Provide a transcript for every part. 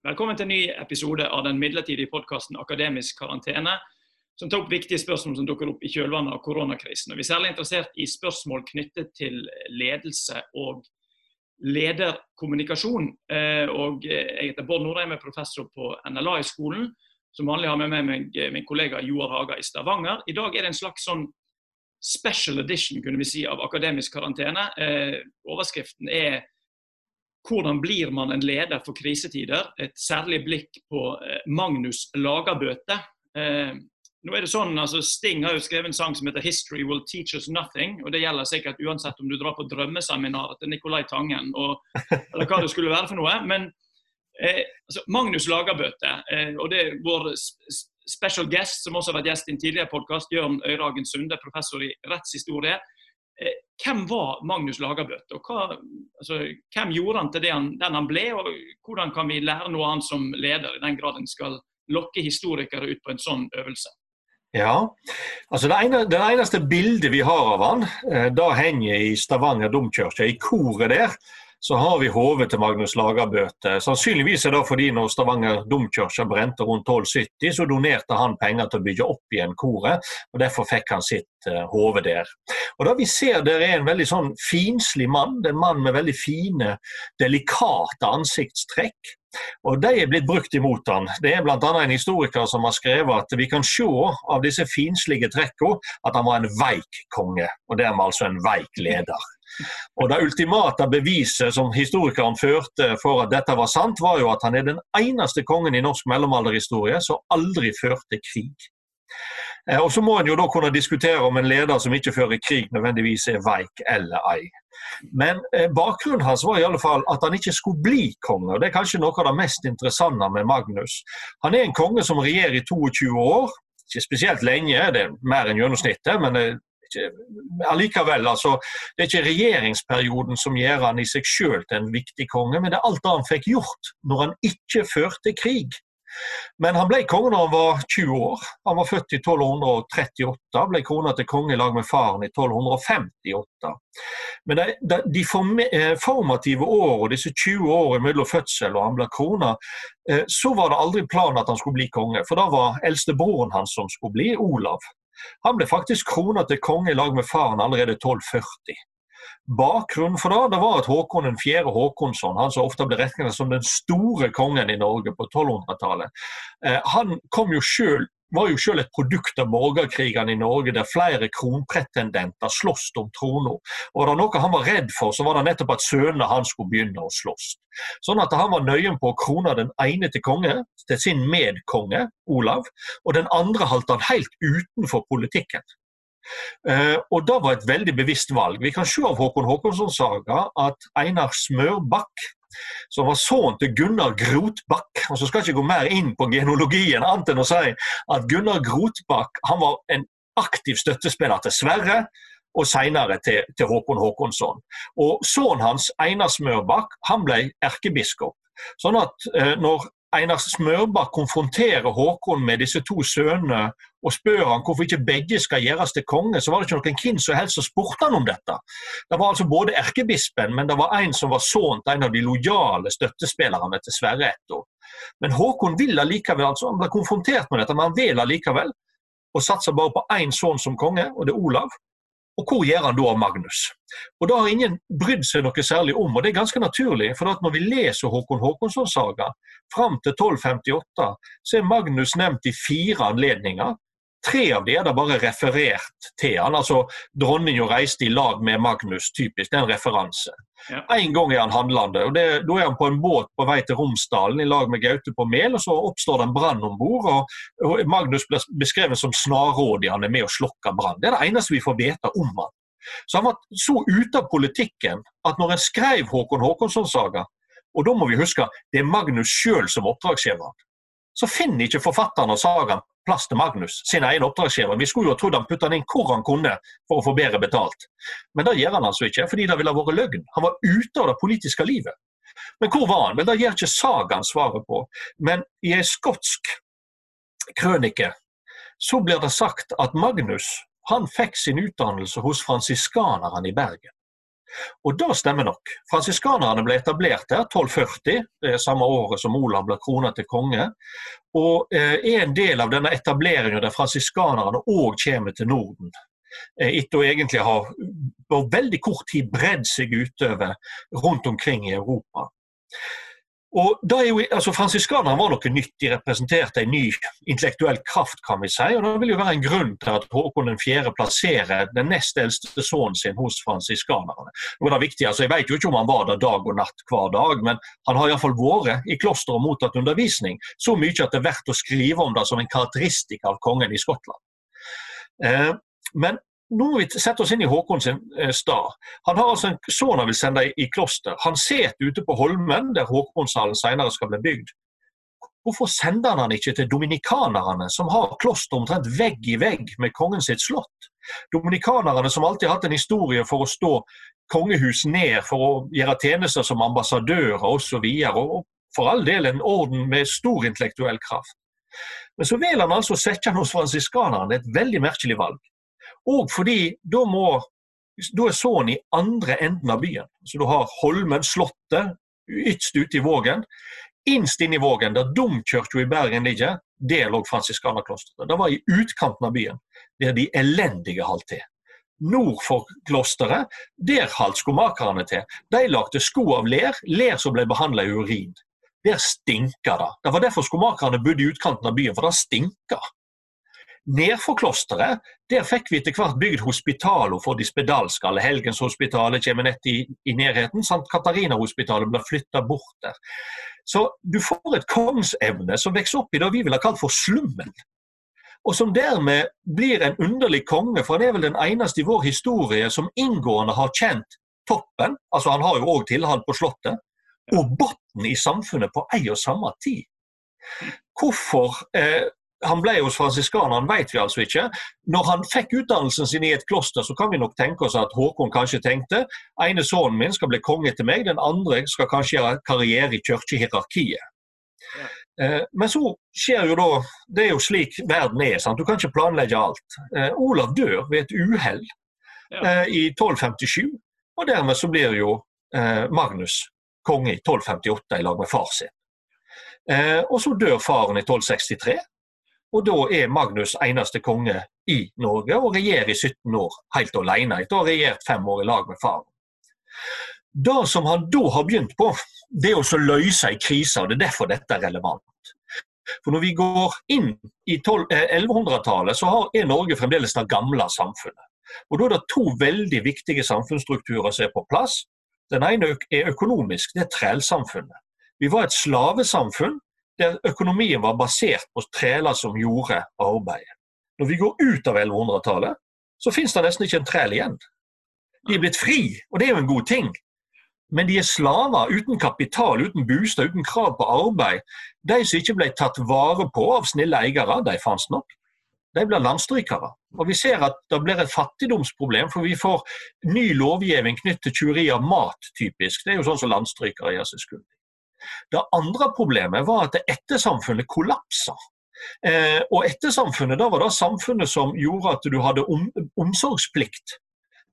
Velkommen til en ny episode av den midlertidige podkasten Akademisk karantene, som tar opp viktige spørsmål som dukker opp i kjølvannet av koronakrisen. Og vi er særlig interessert i spørsmål knyttet til ledelse og lederkommunikasjon. Eh, og jeg heter Bård Norheim, er professor på NLA i skolen. Som vanlig har jeg med meg min kollega Joar Haga i Stavanger. I dag er det en slags sånn special edition kunne vi si, av Akademisk karantene. Eh, overskriften er hvordan blir man en leder for krisetider? Et særlig blikk på eh, Magnus Lagerbøte. Eh, nå er det sånn, altså Sting har jo skrevet en sang som heter 'History Will Teach Us Nothing'. og Det gjelder sikkert uansett om du drar på drømmeseminar til Nicolai Tangen og, eller hva det skulle være for noe. Men eh, altså, Magnus Lagerbøte, eh, og det er vår special guest, som også har vært gjest i en tidligere podkast, Jørn Øyragen Sunde, professor i rettshistorie. Eh, hvem var Magnus Lagerbøte, og hva, altså, hvem gjorde han til han, den han ble? og Hvordan kan vi lære noe han som leder, i den grad en skal lokke historikere ut på en sånn øvelse? Ja, altså Det, ene, det eneste bildet vi har av han, eh, da henger i Stavanger domkirke, i koret der så har vi hodet til Magnus Lagerbøte. Sannsynligvis er det fordi når Stavanger domkirke brente rundt 1270, så donerte han penger til å bygge opp igjen koret, og derfor fikk han sitt uh, hode der. Og da vi ser Der er en veldig sånn finslig mann, det er en mann med veldig fine, delikate ansiktstrekk. Og De er blitt brukt imot han. Det er bl.a. en historiker som har skrevet at vi kan se av disse finslige trekkene at han var en veik konge, og dermed altså en veik leder. Og Det ultimate beviset som historikeren førte for at dette var sant, var jo at han er den eneste kongen i norsk mellomalderhistorie som aldri førte krig. Eh, og Så må en jo da kunne diskutere om en leder som ikke fører krig, nødvendigvis er veik eller ei. Men eh, bakgrunnen hans var i alle fall at han ikke skulle bli konge. og Det er kanskje noe av det mest interessante med Magnus. Han er en konge som regjerer i 22 år. Ikke spesielt lenge, det er mer enn gjennomsnittet, men allikevel, altså, Det er ikke regjeringsperioden som gjør han i seg selv til en viktig konge, men det er alt han fikk gjort når han ikke førte krig. Men han ble konge når han var 20 år. Han var født i 1238, ble krona til konge i lag med faren i 1258. Men de, de, de eh, formative årene, disse 20 årene mellom fødsel og han ble krona, eh, så var det aldri planen at han skulle bli konge. For da var eldstebroren hans som skulle bli, Olav. Han ble faktisk krona til konge i lag med faren allerede 1240. Bakgrunnen for det, det var at Håkon 4. Håkonsson, han som ofte ble regnet som den store kongen i Norge på 1200-tallet, eh, han kom jo selv var jo selv et produkt av borgerkrigene i Norge, der flere kronpretendenter sloss om trona. Var det noe han var redd for, så var det nettopp at sønnene hans skulle begynne å slåss. Sånn at han var nøyen på å krone den ene til konge, til sin medkonge, Olav, og den andre holdt han helt utenfor politikken. Uh, og Det var et veldig bevisst valg. Vi kan se av Håkon Håkonssons saga at Einar Smørbakk, som var sønnen til Gunnar Grotbakk. og så skal jeg ikke gå mer inn på genologien, annet enn å si at Gunnar Grotbakk han var en aktiv støttespiller til Sverre, og senere til, til Håkon Håkonsson. Og Sønnen hans, Einar Smørbakk, han ble erkebiskop. Sånn at eh, når Einar Smørbakk konfronterer Håkon med disse to sønnene og spør han hvorfor ikke begge skal gjøres til konge, så var det ikke noen hvem som helst som spurte han om dette. Det var altså både erkebispen, men det var en som var sønn til en av de lojale støttespillerne til Sverre Etto. Men Håkon vil allikevel, altså, han ble konfrontert med dette, men han vil allikevel, og satser bare på én sønn som konge, og det er Olav. Og hvor gjør han da av Magnus? Og Da har ingen brydd seg noe særlig om, og det er ganske naturlig. For når vi leser Håkon Håkonssons saga fram til 1258, så er Magnus nevnt i fire anledninger. Tre av de er da bare referert til han, altså Dronninga reiste i lag med Magnus, typisk. Det er en referanse. Ja. En gang er han handlende. og det, Da er han på en båt på vei til Romsdalen i lag med Gaute på Mel, og så oppstår det en brann om bord. Og, og, Magnus blir beskrevet som snarrådig, han er med å slokke brann. Det er det eneste vi får vite om han. Så han var så ute av politikken at når en skrev Håkon Håkonsson-saga, og da må vi huske det er Magnus sjøl som oppdragsgiver, så finner ikke forfatteren av sagaen plass til Magnus, sin egen oppdragsgiver. Vi skulle jo trodd han putta den inn hvor han kunne for å få bedre betalt. Men det gjør han altså ikke, fordi det ville vært løgn. Han var ute av det politiske livet. Men hvor var han? Vel, Det gir ikke sagaen svaret på. Men i en skotsk krønike så blir det sagt at Magnus han fikk sin utdannelse hos fransiskanerne i Bergen. Og da stemmer nok. Fransiskanerne ble etablert der 1240, det er samme året som Olav ble krona til konge. Og er eh, en del av denne etableringen der fransiskanerne òg kommer til Norden. Eh, etter å egentlig ha på veldig kort tid bredd seg utover rundt omkring i Europa. Og da er jo, altså Fransiskanerne var noe nytt, de representerte en ny intellektuell kraft. kan vi si, og Det vil jo være en grunn til at Håkon 4. plasserer den nest eldste sønnen sin hos fransiskanerne. Det er viktig, altså Jeg vet jo ikke om han var der dag og natt hver dag, men han har iallfall vært i klosteret og mottatt undervisning. Så mye at det er verdt å skrive om det som en karakteristikk av kongen i Skottland. Eh, men nå må vi sette oss inn i Håkon sin eh, stad. Han har altså en sønn han vil sende i kloster. Han sitter ute på Holmen, der Håkonshallen senere skal bli bygd. Hvorfor sender han ikke til dominikanerne, som har kloster omtrent vegg i vegg med kongen sitt slott? Dominikanerne som alltid har hatt en historie for å stå kongehus ned for å gjøre tjenester som ambassadører osv. Og, og for all del en orden med stor intellektuell kraft. Men så vil han altså sette han hos fransiskanerne. Er et veldig merkelig valg. Og fordi da må da er sånn i andre enden av byen. Så du har Holmen, Slottet, ytst ute i Vågen. Innst inn i Vågen, der domkirka i Bergen ligger, der lå fransiskanerklosteret. Det var i utkanten av byen, der de elendige holdt til. Nord for klosteret, der holdt skomakerne til. De lagde sko av ler, ler som ble behandla i urin. Der stinka det. Det var derfor skomakerne bodde i utkanten av byen, for det stinka. Nedfor klosteret der fikk vi etter hvert bygd hospitalo for de spedalske. Alle Helgenshospitalet kommer nett i, i nærheten. Sant Katarina-hospitalet blir flytta bort der. Så du får et kongsevne som vokser opp i det vi ville kalt for slummen. Og som dermed blir en underlig konge, for han er vel den eneste i vår historie som inngående har kjent toppen, altså han har jo òg tilhold på Slottet, og bunnen i samfunnet på ei og samme tid. Hvorfor eh, han ble hos fransiskaneren, vet vi altså ikke. Når han fikk utdannelsen sin i et kloster, så kan vi nok tenke oss at Håkon kanskje tenkte ene sønnen min skal bli konge til meg, den andre skal kanskje gjøre karriere i kirkehierarkiet. Ja. Eh, men så skjer jo da Det er jo slik verden er. sant? Du kan ikke planlegge alt. Eh, Olav dør ved et uhell ja. Eh, i 1257, og dermed så blir jo Magnus konge i 1258 i lag med far sin. Og så dør faren i 1263. Og da er Magnus eneste konge i Norge og regjerer i 17 år helt alene, etter å ha regjert fem år i lag med faren. Det som han da har begynt på, det er å løse ei krise, og det er derfor dette er relevant. For Når vi går inn i 1100-tallet, så er Norge fremdeles det gamle samfunnet. Og Da er det to veldig viktige samfunnsstrukturer som er på plass. Den ene er økonomisk, det er trælsamfunnet. Vi var et slavesamfunn der økonomien var basert på treler som gjorde arbeidet. Når vi går ut av 1100-tallet, så finnes det nesten ikke en trell igjen. De er blitt fri, og det er jo en god ting. Men de er slaver uten kapital, uten bostad, uten krav på arbeid. De som ikke ble tatt vare på av snille eiere, de fantes nok. De blir landstrykere. Og vi ser at det blir et fattigdomsproblem, for vi får ny lovgivning knyttet til tyveri av mat, typisk. Det er jo sånn som landstrykere gjør seg skyld det andre problemet var at ettersamfunnet kollapsa. Eh, og ettersamfunnet da var det samfunnet som gjorde at du hadde om, omsorgsplikt.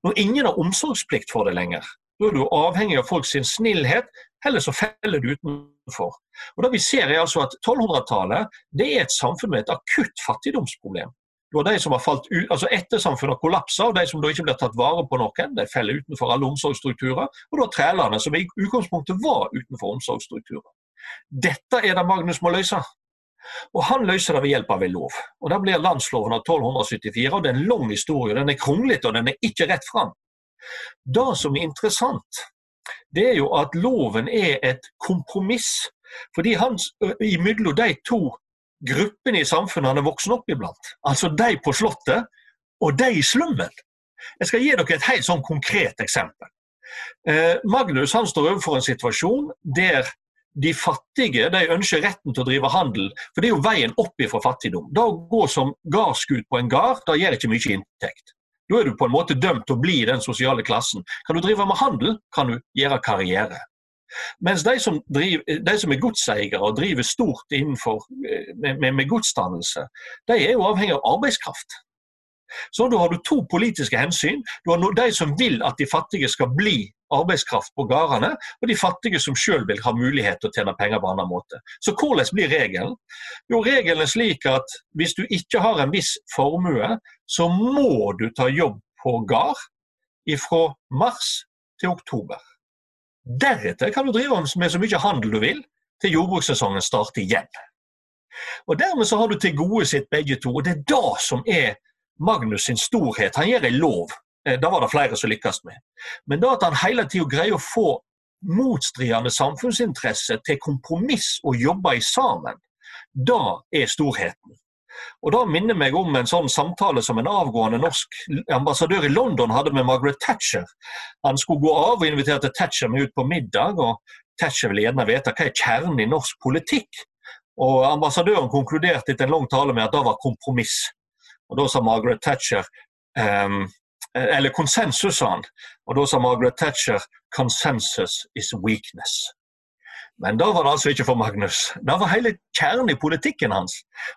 Når ingen har omsorgsplikt for det lenger, da er du avhengig av folks snillhet, eller så feller du utenfor. Og det vi ser er altså at 1200-tallet det er et samfunn med et akutt fattigdomsproblem. Har de som har falt ut, altså Ettersamfunnet har kollapsa, og de som da ikke blir tatt vare på noen, de faller utenfor alle omsorgsstrukturer. Og da trælerne, som i utgangspunktet var utenfor omsorgsstrukturer. Dette er det Magnus må løse. Og Han løser det ved hjelp av en lov. Og Det blir landsloven av 1274. og Det er en lang historie. Den er kronglete, og den er ikke rett fram. Det som er interessant, det er jo at loven er et kompromiss. Fordi han, Imellom de to gruppene i samfunnet han er voksen opp iblant. Altså de på Slottet og de i slummen. Jeg skal gi dere et helt sånn konkret eksempel. Eh, Magnus han står overfor en situasjon der de fattige de ønsker retten til å drive handel, for det er jo veien opp fra fattigdom. Da å gå som gardsgud på en gard, da gir ikke mye inntekt. Da er du på en måte dømt til å bli i den sosiale klassen. Kan du drive med handel, kan du gjøre karriere. Mens de som, driver, de som er godseiere og driver stort innenfor, med, med, med godsdannelse, de er jo avhengig av arbeidskraft. Så da har du to politiske hensyn. Du har de som vil at de fattige skal bli arbeidskraft på gårdene, og de fattige som selv vil ha mulighet til å tjene penger på annen måte. Så hvordan blir regelen? Jo, regelen er slik at hvis du ikke har en viss formue, så må du ta jobb på gard fra mars til oktober. Deretter kan du drive med så mye handel du vil, til jordbrukssesongen starter igjen. Og Dermed så har du til gode sitt begge to, og det er det som er Magnus sin storhet. Han gjør en lov Eh, det var det flere som lykkes med. Men da at han hele tida greier å få motstridende samfunnsinteresser til kompromiss og jobbe sammen, da er storheten. Og Det minner meg om en sånn samtale som en avgående norsk ambassadør i London hadde med Margaret Thatcher. Han skulle gå av og inviterte Thatcher med ut på middag, og Thatcher ville gjerne vite hva er kjernen i norsk politikk. Og Ambassadøren konkluderte etter en lang tale med at det var kompromiss. Og Da sa Margaret Thatcher um, eller konsensus, sa han. Og da sa Margaret Thatcher 'consensus is weakness'. Men da var det altså ikke for Magnus. Det var hele kjernen i politikken hans.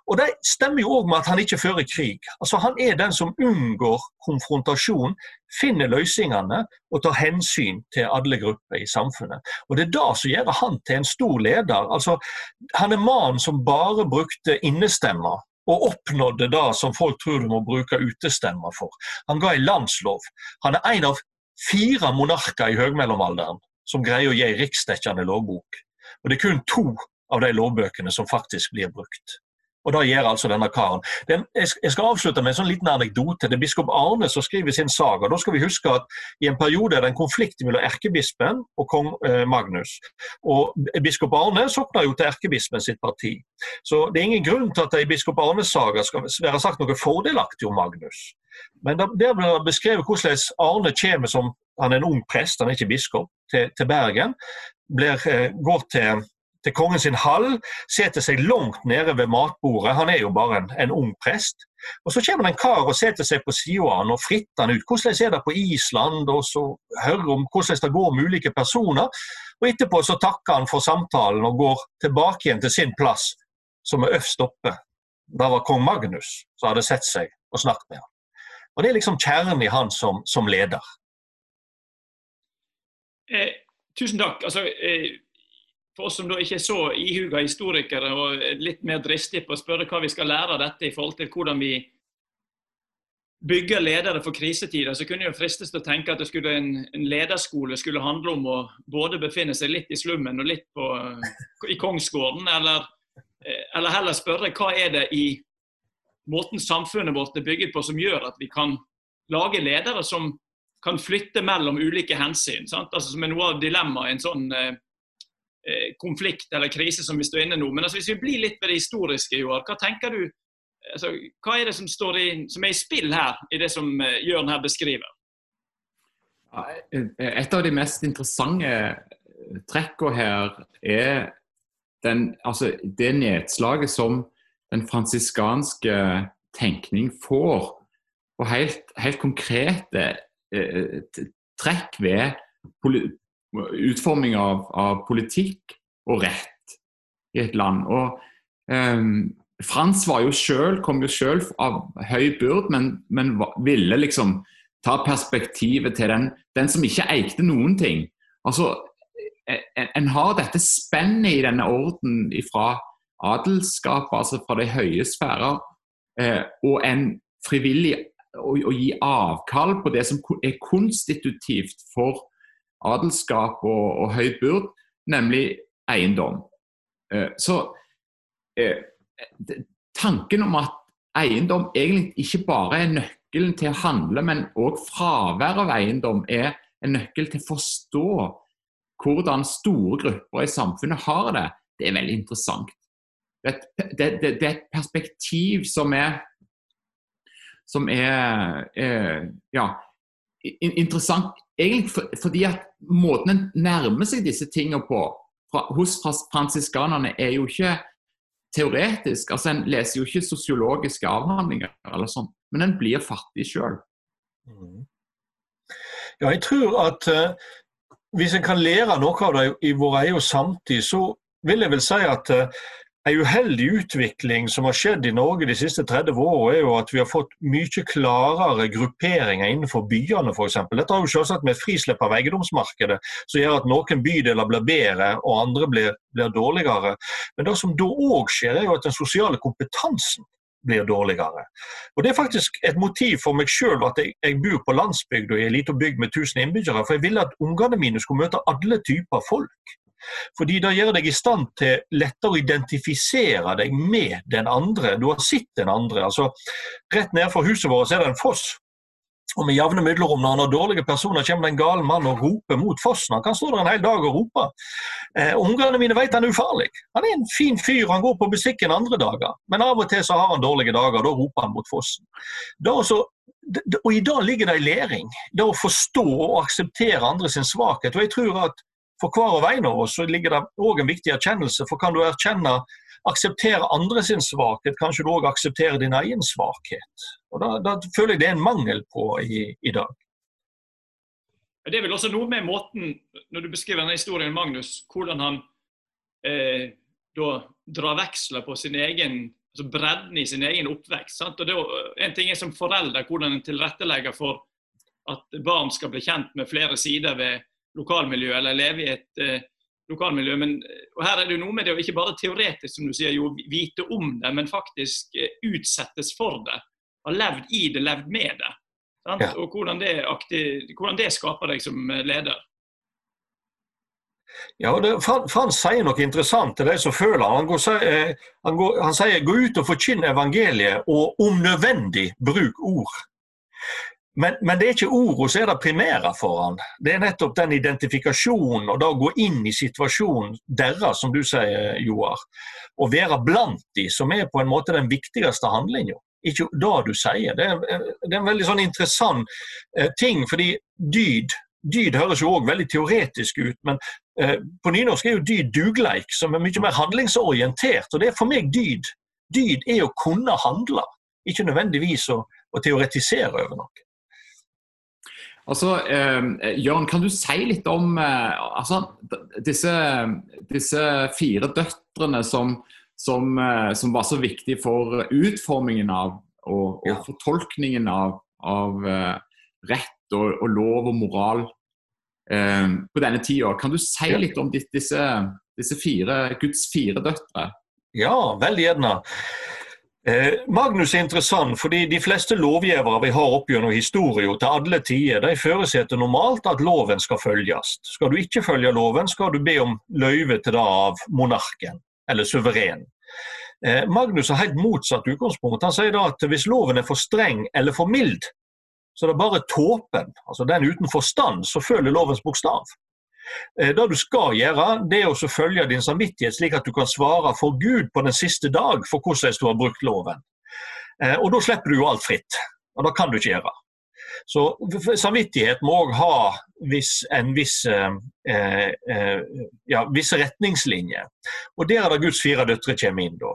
Og det stemmer jo òg med at han ikke fører krig. Altså Han er den som unngår konfrontasjon, finner løsningene og tar hensyn til alle grupper i samfunnet. Og Det er det som gjør han til en stor leder. Altså Han er mannen som bare brukte innestemmer og oppnådde det som folk tror du må bruke utestemmer for. Han ga en landslov. Han er en av fire monarker i høgmellomalderen som greier å gi riksdekkende lovbok. Og Det er kun to av de lovbøkene som faktisk blir brukt. Og det gjør altså denne karen. Den, jeg skal avslutte med en sånn liten anekdote. Det er biskop Arne som skriver sin saga. Da skal vi huske at I en periode er det en konflikt mellom erkebispen og kong eh, Magnus. Og Biskop Arne sokner jo til erkebispen sitt parti. Så det er ingen grunn til at det i biskop Arnes saga skal være sagt noe fordelaktig om Magnus. Men der blir det beskrevet hvordan Arne kommer som han er en ung prest, han er ikke biskop, til, til Bergen. Blir, eh, går til til kongen sin hall, setter seg langt nede ved matbordet. Han er jo bare en, en ung prest. Og Så kommer det en kar og setter seg på sida av han og fritter han ut. Hvordan er det på Island? Og så hører om hvordan det går med ulike personer. Og Etterpå så takker han for samtalen og går tilbake igjen til sin plass, som er øverst oppe. Da var kong Magnus som hadde sett seg og snakket med ham. Og Det er liksom kjernen i han som, som leder. Eh, tusen takk. Altså, eh for oss som da ikke er så ihuga historikere og litt mer dristige på å spørre hva vi skal lære av dette i forhold til hvordan vi bygger ledere for krisetider, så kunne jeg fristes til å tenke at skulle en, en, lederskole skulle handle om å både befinne seg litt i slummen og litt på, i Kongsgården, eller, eh, eller heller spørre hva er det i måten samfunnet vårt er bygget på som gjør at vi kan lage ledere som kan flytte mellom ulike hensyn. Altså Som er noe av dilemmaet i en sånn eh, Eh, konflikt eller krise som vi står inne nå. Men altså, hvis vi blir litt ved det historiske, Joar, hva tenker du altså, Hva er det som, i, som, er i spill her, i det som uh, Jørn her beskriver? Et av de mest interessante trekkene her er den, altså, det nedslaget som den fransiskanske tenkning får på helt, helt konkrete eh, trekk ved utforming av, av, politikk og rett i et land. Og eh, Frans var jo selv, kom jo selv av høy byrd, men, men, ville liksom ta perspektivet til den, den som ikke eikte noen ting. Altså, en, en har dette spennet i denne orden fra adelskapet, altså fra de høye sfærer, eh, og en frivillig å, å, gi avkall på det som er konstitutivt for adelskap og, og høy byrd, nemlig eiendom. Eh, så eh, tanken om at eiendom egentlig ikke bare er nøkkelen til å handle, men òg fravær av eiendom er en nøkkel til å forstå hvordan store grupper i samfunnet har det, det er veldig interessant. Det, det, det, det er et perspektiv som er, som er, er ja, interessant egentlig for, fordi at måten en nærmer seg disse tingene på fra, hos fransiskanerne, er jo ikke teoretisk. altså En leser jo ikke sosiologiske avhandlinger, eller sånn, men en blir fattig sjøl. Mm. Ja, jeg tror at uh, hvis en kan lære noe av det i vår egen samtid, så vil jeg vel si at uh, En uheldig utvikling som har skjedd i Norge de siste 30 årene, er jo at vi har fått mye klarere grupperinger innenfor byene f.eks. Dette har jo selvsagt med et frislipp av eiendomsmarkedet, som gjør at noen bydeler blir bedre og andre blir, blir dårligere. Men det som da òg skjer, er jo at den sosiale kompetansen blir dårligere. Og Det er faktisk et motiv for meg sjøl at jeg, jeg, bor på landsbygd og i ei lita bygd med 1000 innbyggere. For jeg ville at ungene mine skulle møte alle typer folk. Fordi Det gjør deg i stand til lettere å identifisere deg med den andre. Du har sett den andre. altså Rett nedenfor huset vårt er det en foss. Og Med jevne mellomrom når han har dårlige personer, kommer det en gal mann og roper mot fossen. Han kan stå der en hel dag og rope. Eh, Ungene mine vet han er ufarlig. Han er en fin fyr, han går på butikken andre dager. Men av og til så har han dårlige dager, og da roper han mot fossen. Da også, og I dag ligger det i læring. Det å forstå og akseptere andres svakhet. Og jeg tror at for hver og en av oss så ligger det òg en viktig erkjennelse. For kan du erkjenne, akseptere andre sin svakhet, kanskje du òg aksepterer din egen svakhet. Og da, da, føler jeg det er en mangel på i, i dag. Det er vel også noe med måten, når du beskriver denne historien, Magnus, hvordan han eh, da drar veksler på sin egen altså bredden i sin egen oppvekst. Sant? Og det, en ting er som forelder, hvordan en tilrettelegger for at barn skal bli kjent med flere sider ved lokalmiljø, eller leve i et eh, lokalmiljø. Men, eh, og her er det jo noe med det å ikke bare teoretisk som du sier, jo vite om det, men faktisk eh, utsettes for det. Ha levd i det, levd med det. Ja. Og hvordan det, aktiv, hvordan det, skaper deg som eh, leder. Ja, det, Frans sier noe interessant til de som føler. Han, går, han, går, han sier 'gå ut og forkynn evangeliet', og om nødvendig bruk ord. Men, men, det er ikke ordene som er det primære for han. Det er nettopp den identifikasjonen og da å gå inn i situasjonen deres, som du sier, Joar. Og være blant de som er på en måte den viktigste handlinga. Ikke det du sier. Det er, det er en veldig sånn interessant eh, ting, fordi dyd Dyd høres jo òg veldig teoretisk ut, men eh, på nynorsk er jo dyd dugleik, som er mye mer handlingsorientert. Og det er for meg dyd. Dyd er å kunne handle, ikke nødvendigvis å, å teoretisere over noe. Altså, eh, Jørn, kan du si litt om eh, altså, disse, disse, fire døtrene som, som, eh, som, var så viktige for utformingen av og, og fortolkningen av, av uh, rett og, og, lov og moral eh, på denne tida. Kan du si litt om disse, disse fire, Guds fire døtre? Ja, veldig gjerne. Eh, Magnus er interessant fordi de fleste lovgivere vi har opp gjennom historien til alle tider, de forutsetter normalt at loven skal følges. Skal du ikke følge loven, skal du be om løyve til det av monarken, eller suveren. Eh, Magnus har helt motsatt utgangspunkt. Han sier da at hvis loven er for streng eller for mild, så er det bare tåpen, altså den uten forstand, som følger lovens bokstav. Eh, det du skal gjøre, det er å følge din samvittighet, slik at du kan svare for Gud på den siste dag for hvordan du har brukt loven. Eh, og Da slipper du jo alt fritt, og det kan du ikke gjøre. Så Samvittighet må òg ha viss, en viss, eh, eh, ja, visse retningslinjer. Og Der er det Guds fire døtre kommer inn. da.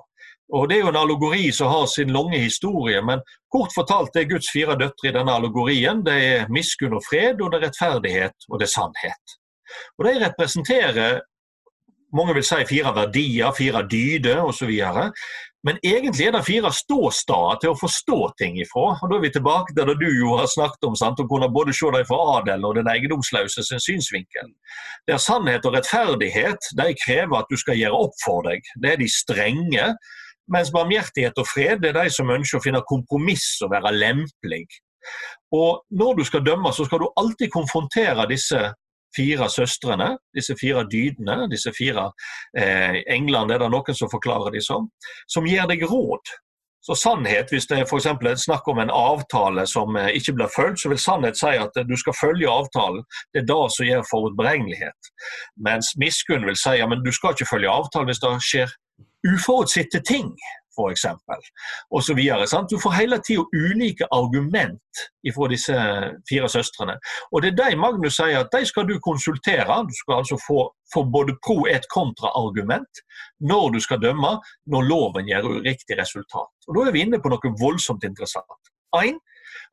Og Det er jo en allegori som har sin lange historie, men kort fortalt er Guds fire døtre i denne allegorien det er miskunn og fred, og det er rettferdighet og det er sannhet. Og De representerer mange vil si fire verdier, fire dyder osv. Men egentlig er det fire ståsteder til å forstå ting ifra. Og Da er vi tilbake til det du jo har snakket om, sant? å kunne både se dem fra adelen og den eiendomsløse sin synsvinkel. Der sannhet og rettferdighet de krever at du skal gjøre opp for deg. Det er de strenge. Mens barmhjertighet og fred det er de som ønsker å finne kompromiss og være lempelig. Og Når du skal dømme, så skal du alltid konfrontere disse fire søstrene, disse fire dydene, disse fire eh, englene, er det noen som forklarer de som, som gir deg råd. Så sannhet, Hvis det er for er snakk om en avtale som eh, ikke blir fulgt, så vil sannhet si at du skal følge avtalen. Det er det som gir forutberegnelighet. Mens miskunn vil si at ja, du skal ikke følge avtalen hvis det skjer uforutsette ting f.eks. osv. Du får hele tida ulike argument fra disse fire søstrene. Og det er de Magnus sier at de skal du konsultere. Du skal altså få, få både pro et kontraargument når du skal dømme, når loven gjør uriktig resultat. Og Da er vi inne på noe voldsomt interessant. En,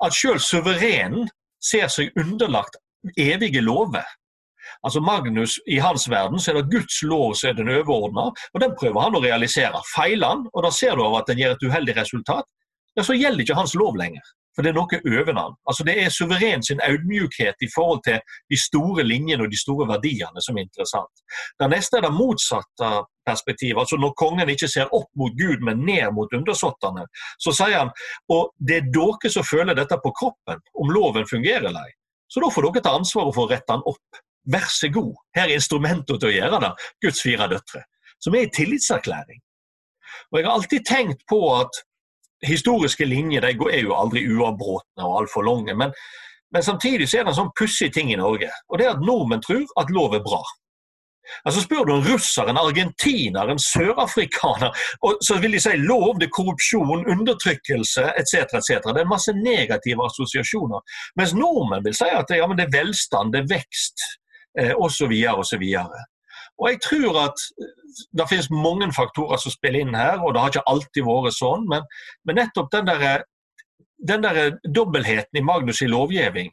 at selv suverenen ser seg underlagt evige lover. Altså Magnus, I hans verden så er det Guds lov som er den overordna, og den prøver han å realisere. Feiler han, og da ser du av at den gir et uheldig resultat, ja, så gjelder ikke hans lov lenger. For det er noe over han. Altså Det er suveren sin audmjukhet i forhold til de store linjene og de store verdiene som er interessant. Det neste er det motsatte perspektivet. altså Når kongen ikke ser opp mot Gud, men ned mot undersåttene, så sier han og det er dere som føler dette på kroppen, om loven fungerer eller ei. Så da får dere ta ansvaret for å rette den opp. Vær så god, her er instrumentet til å gjøre det, Guds fire døtre. Som er en tillitserklæring. Og Jeg har alltid tenkt på at historiske linjer de er jo aldri uavbrutte og altfor lange. Men, men, samtidig så er det en sånn pussig ting i Norge. og det er at Nordmenn tror at lov er bra. Altså Spør du en russer, en argentiner, en sørafrikaner, og så vil de si lov, det er korrupsjon, undertrykkelse etc. etc. Det er masse negative assosiasjoner. Mens nordmenn vil si at ja, det er velstand, det er vekst osv. osv. Og jeg tror at eh, det finnes mange faktorer som spiller inn her, og det har ikke alltid vært sånn. Men, men nettopp den der, den der dobbeltheten i Magnus' i lovgivning.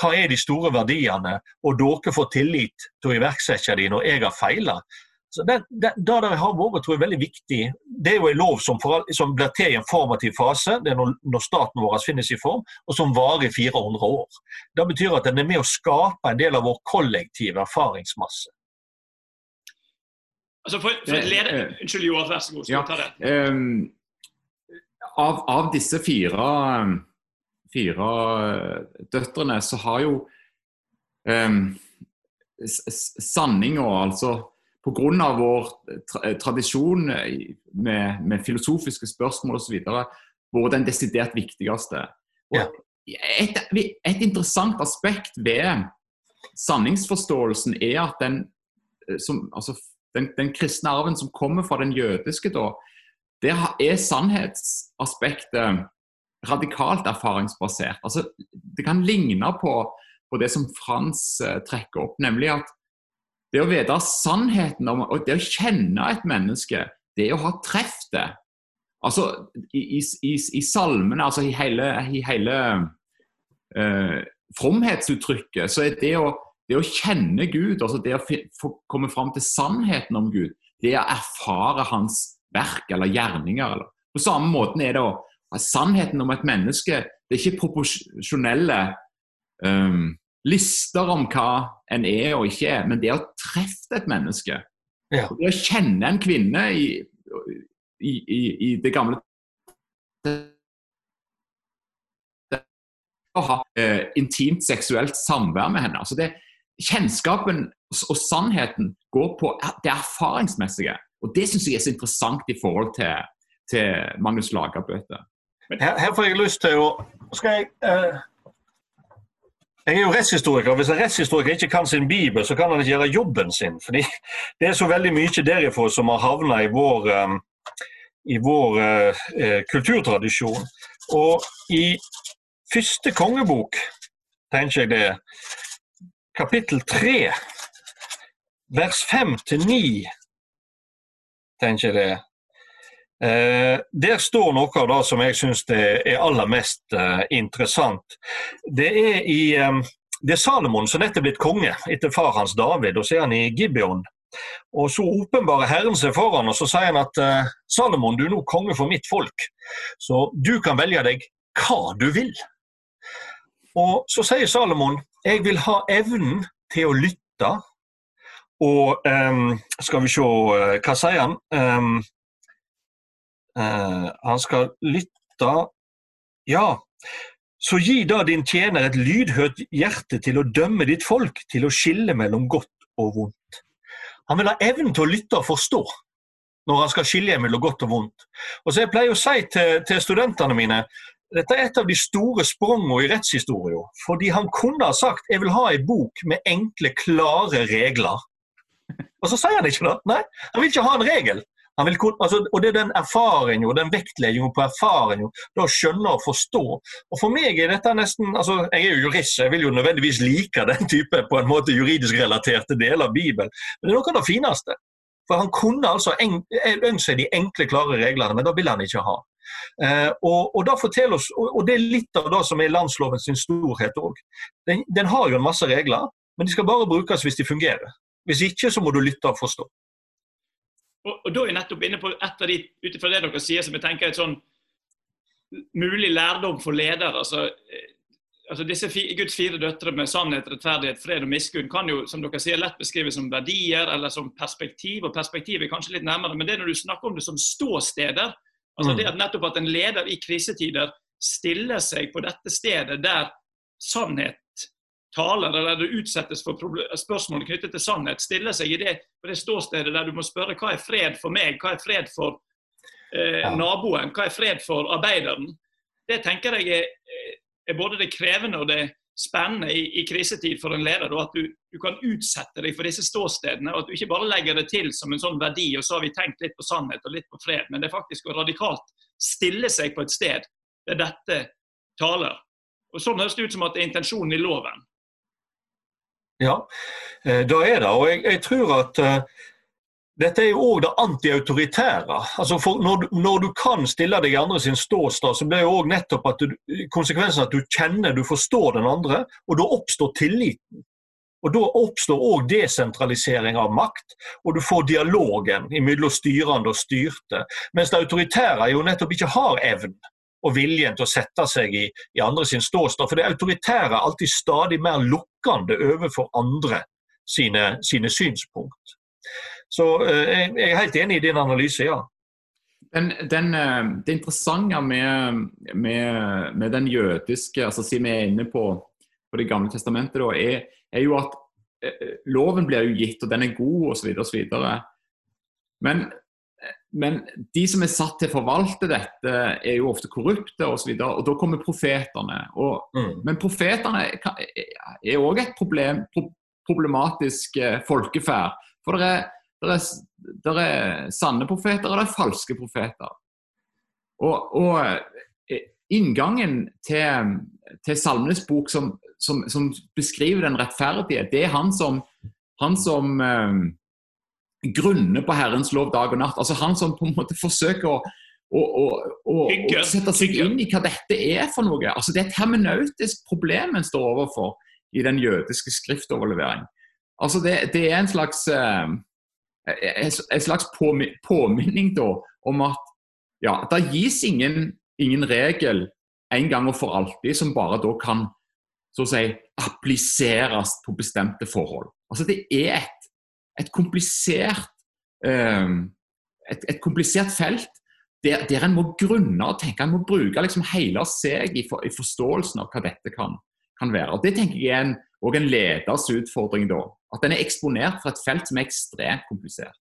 Hva er de store verdiene, og dere får tillit til å iverksette de når jeg har feila. Det, det, det har vært tror jeg, veldig viktig. Det er jo en lov som, for, som blir til i en formativ fase, det er når, når staten vår finnes i form, og som varer i 400 år. Det betyr at den er med å skape en del av vår kollektive erfaringsmasse. Altså for, for eh, leder, eh, Unnskyld, Joar, vær så god. Skal ja, ta det? Um, av, av, disse fire, fire døtrene, så har jo um, sanninga, altså Pga. vår tra tradisjon med, med, filosofiske spørsmål osv. vært den desidert viktigste. Et, et, interessant aspekt ved sanningsforståelsen er at den som, altså den, den, kristne arven som kommer fra den jødiske, da, der er sannhetsaspektet radikalt erfaringsbasert. Altså, det kan ligne på, på det som Frans eh, trekker opp, nemlig at det å vite sannheten om, og det å kjenne et menneske, det å ha truffet det. Altså, i, i, i, salmene, altså i hele, i hele eh, fromhetsuttrykket, så er det å det å kjenne Gud, altså det å komme fram til sannheten om Gud, det å erfare hans verk eller gjerninger. Eller. På samme måten er det å sannheten om et menneske. Det er ikke proporsjonelle um, lister om hva en er og ikke er, men det å treffe et menneske. Ja. Det å kjenne en kvinne i, i, i, i det gamle å ha eh, intimt seksuelt samvær med henne. Altså det, kjennskapen og sannheten går på det erfaringsmessige. Og Det syns jeg er så interessant i forhold til, til Magnus Lagerbøte. Her, her, får jeg lyst til å skal jeg, uh, jeg er jo rettshistoriker. Hvis en rettshistoriker ikke kan sin bibel, så kan han ikke gjøre jobben sin. fordi Det er så veldig mye derifra som har havna i vår, um, i vår uh, kulturtradisjon. Og i første kongebok, tenker jeg det, kapittel 3, vers 5-9, tenker jeg det. Eh, der står noe av det som jeg syns er aller mest eh, interessant. Det er, i, eh, det er Salomon som nettopp blitt konge etter far hans David, og så er han i Gibeon. Og Så åpenbarer Herren seg for han, og så sier han at Salomon, du er nå konge for mitt folk, så du kan velge deg hva du vil. Og Så sier Salomon jeg vil ha evnen til å lytte. Og skal vi se Hva sier han? Uh, han skal lytte Ja. Så gi da din tjener et lydhørt hjerte til å dømme ditt folk, til å skille mellom godt og vondt. Han vil ha evnen til å lytte og forstå når han skal skille mellom godt og vondt. Og så Jeg pleier å si til, til studentene mine dette er et av de store sprangene i rettshistoria. Fordi han kunne ha sagt jeg vil ha en bok med enkle, klare regler. Og så sier han ikke det. Nei, han vil ikke ha en regel. Vil, altså, og det er den erfaringen og den vektleggingen på erfaring, det å skjønne og forstå. Og For meg er dette nesten altså, Jeg er jo jurist, så jeg vil jo nødvendigvis like den type på en måte juridisk relaterte deler av Bibelen. Men det er noe av det fineste. For Han kunne altså ønske seg de enkle, klare reglene, men det vil han ikke ha. Eh, og, og, oss, og, det er litt av det som er landsloven sin storhet òg. Den, den, har jo en masse regler, men de skal bare brukes hvis de fungerer. Hvis ikke, så må du lytte og forstå. Og, og da er jeg nettopp inne på et av de, ut ifra det dere sier, som jeg tenker er et sånn mulig lærdom for ledere. altså altså disse Guds fire døtre med sannhet, rettferdighet, fred og miskunn kan jo som dere sier, lett beskrives som verdier eller som perspektiv. og Perspektiv er kanskje litt nærmere, men det er når du snakker om det som ståsteder. altså mm. det at nettopp at En leder i krisetider stiller seg på dette stedet der sannhet taler, der du utsettes for spørsmål knyttet til sannhet, stiller seg i det, det ståstedet der du må spørre hva er fred for meg, hva er fred for eh, naboen, hva er fred for arbeideren. Det tenker jeg er er både det krevende og det spennende i, i krisetid for en leder. At du, du, kan utsette deg for disse ståstedene, og at du ikke bare legger det til som en sånn verdi, og så har vi tenkt litt på sannhet og litt på fred, men det er faktisk å radikalt stille seg på et sted der dette taler. Og Sånn høres det ut som at det er intensjonen i loven. Ja, det er det. Og jeg, jeg tror at uh, dette er jo òg det antiautoritære. Altså når, når, du kan stille deg i andre sin ståsted, så blir jo òg nettopp at du, konsekvensen at du kjenner, du forstår den andre, og da oppstår tilliten. Og Da oppstår òg desentralisering av makt, og du får dialogen mellom styrende og styrte. Mens det autoritære jo nettopp ikke har evnen og viljen til å sette seg i, i andre sin ståsted. For det autoritære er alltid stadig mer lukkende overfor andre sine, sine synspunkt. Så eh, jeg er helt enig i din analyse, ja. Den, den, eh, det interessante med, med, med, den jødiske, altså siden vi er inne på, på Det gamle testamentet, da, er, er, jo at eh, loven blir jo gitt, og den er god osv. osv. Men, men de som er satt til å forvalte dette, er jo ofte korrupte osv. Og, så og da kommer profetene. Og, mm. Men profetene er òg et problem, problematisk folkeferd. For det er det er, det er sanne profeter, og det er falske profeter. Og, og eh, inngangen til, til Salmenes bok som, som, som, beskriver den rettferdige, det er han som, han som eh, grunner på Herrens lov dag og natt. Altså Han som på en måte forsøker å, å, å, å sette seg inn i hva dette er for noe. Altså Det er et hermenautisk problem en står overfor i den jødiske skriftoverlevering. Altså det, det er en slags eh, en slags påminning da, om at ja, det gis ingen, ingen, regel en gang og for alltid som bare da kan så å si, appliseres på bestemte forhold. Altså Det er et, et komplisert um, et, et, komplisert felt der, der en må grunne og tenke. En må bruke liksom hele seg i, for, i forståelsen av hva dette kan, kan være. Og Det tenker jeg er en, en leders utfordring da. At den er eksponert for et felt som er ekstremt komplisert.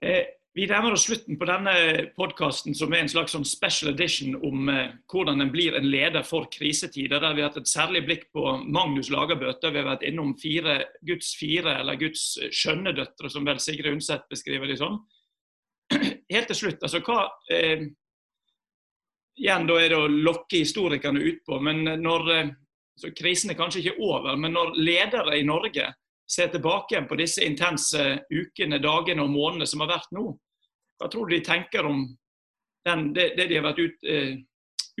Eh, vi nærmer oss slutten på denne podkasten, som er en slags sånn special edition om eh, hvordan en blir en leder for krisetider. Der vi har hatt et særlig blikk på Magnus Lagerbøte. Vi har vært innom fire, Guds fire, eller Guds skjønne døtre, som vel Sigrid Undset beskriver de sånn. Helt til slutt, altså hva eh, Igjen da er det å lokke historikerne utpå, men når eh, så Krisen er kanskje ikke over, men når ledere i Norge ser tilbake på disse intense ukene, dagene og månedene som har vært nå, hva tror du de tenker om den, det, det, de har vært ut, uh,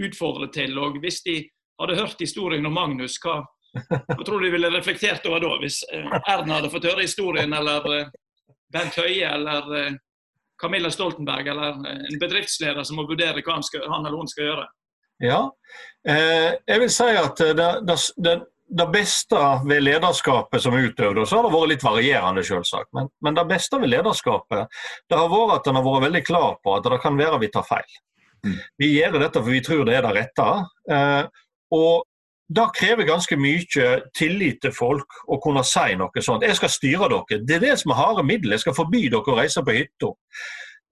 utfordret til? Og hvis de hadde hørt historien om Magnus, hva, hva tror du de ville reflektert over da? Hvis uh, Erna hadde fått høre historien, eller uh, Bent Høie, eller Camilla Stoltenberg, eller en bedriftsleder som må vurdere hva han, skal, han eller hun skal gjøre? Ja, jeg vil si at det, det, det, beste ved lederskapet som utøvd, så har det vært litt varierende selvsagt, men, men, det beste ved lederskapet det har vært at en har vært veldig klar på at det kan være vi tar feil. Mm. Vi gjør dette for vi tror det er det rette. Eh, og det krever ganske mye tillit til folk å kunne si noe sånt. Jeg skal styre dere. Det er det som er harde middel. Jeg skal forby dere å reise på hytta.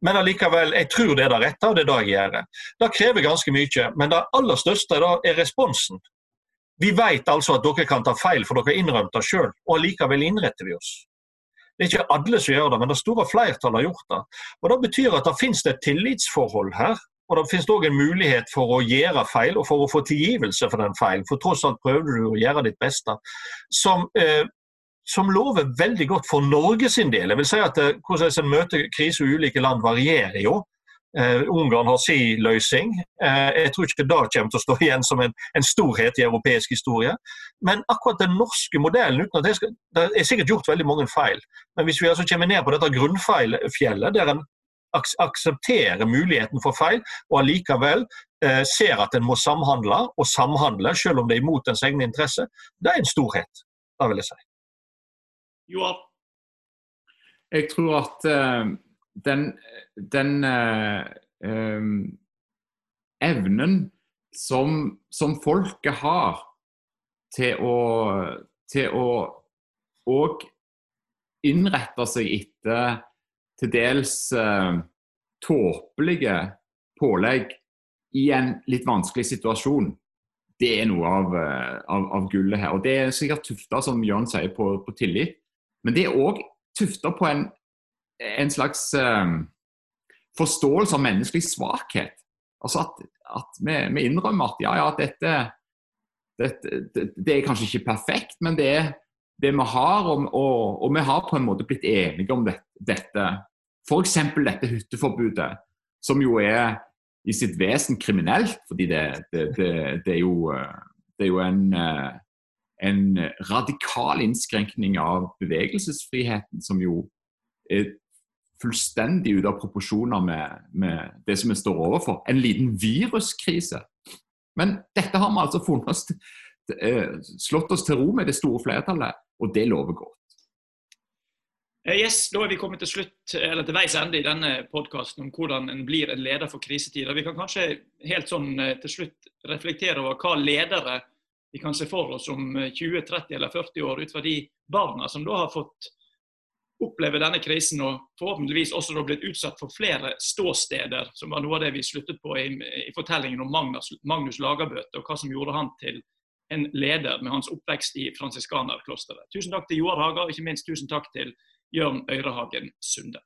Men allikevel, jeg tror det er det rette, og det er det jeg gjør. Det krever ganske mye, men det aller største da, er responsen. Vi vet altså at dere kan ta feil, for dere har innrømt det sjøl, og allikevel innretter vi oss. Det er ikke alle som gjør det, men det store flertallet har gjort det. Og Det betyr at det finnes et tillitsforhold her, og det finnes òg en mulighet for å gjøre feil og for å få tilgivelse for den feilen. For tross alt prøvde du å gjøre ditt beste. Som eh, som lover veldig godt for Norge sin del. Jeg vil si at eh, Hvordan en møter krise i ulike land varierer jo. Uh, Ungarn har sin løsning. Uh, jeg tror ikke det kommer til å stå igjen som en, en, storhet i europeisk historie. Men akkurat den norske modellen uten at jeg skal, Det er sikkert gjort veldig mange feil. Men hvis vi altså kommer ned på dette grunnfjellet, der en ak aksepterer muligheten for feil, og allikevel uh, ser at en må samhandle, og samhandle selv om det er imot ens egne interesse, det er en storhet. Det vil jeg si. Joar? Jeg tror at den, den eh, um, evnen som, som, folket har til å, til å og innrette seg etter til dels eh, tåpelige pålegg i en litt vanskelig situasjon, det er noe av, av, av, gullet her. Og Det er sikkert tufta, som Jørn sier, på, på tillit. Men det er òg tufta på en en slags um, forståelse av menneskelig svakhet. Altså at, at vi, vi, innrømmer at ja, ja, dette, dette det, det, er kanskje ikke perfekt, men det er det vi har, og, og, og vi har på en måte blitt enige om det, dette. F.eks. dette hytteforbudet, som jo er i sitt vesen kriminelt, fordi det, det er, jo, det er jo en, en radikal innskrenkning av bevegelsesfriheten, som jo er fullstendig ute av proporsjoner med, med, det som vi står overfor. En liten viruskrise. Men dette har vi altså funnet oss, eh, slått oss til ro med det store flertallet, og det lover godt. Eh, yes, Da er vi kommet til slutt, eller til veis ende i denne podkasten om hvordan en blir en leder for krisetider. Vi kan kanskje helt sånn eh, til slutt reflektere over hva ledere vi kan se for oss om 20, 30 eller 40 år, ut fra de barna som da har fått opplever denne krisen og forhåpentligvis også da blitt utsatt for flere ståsteder, som var noe av det vi sluttet på i, i fortellingen om Magnus, Magnus Lagerbøte, og hva som gjorde han til en leder med hans oppvekst i fransiskanerklosteret. Tusen takk til Joar Haga, og ikke minst tusen takk til Jørn Øyrehagen Sunde.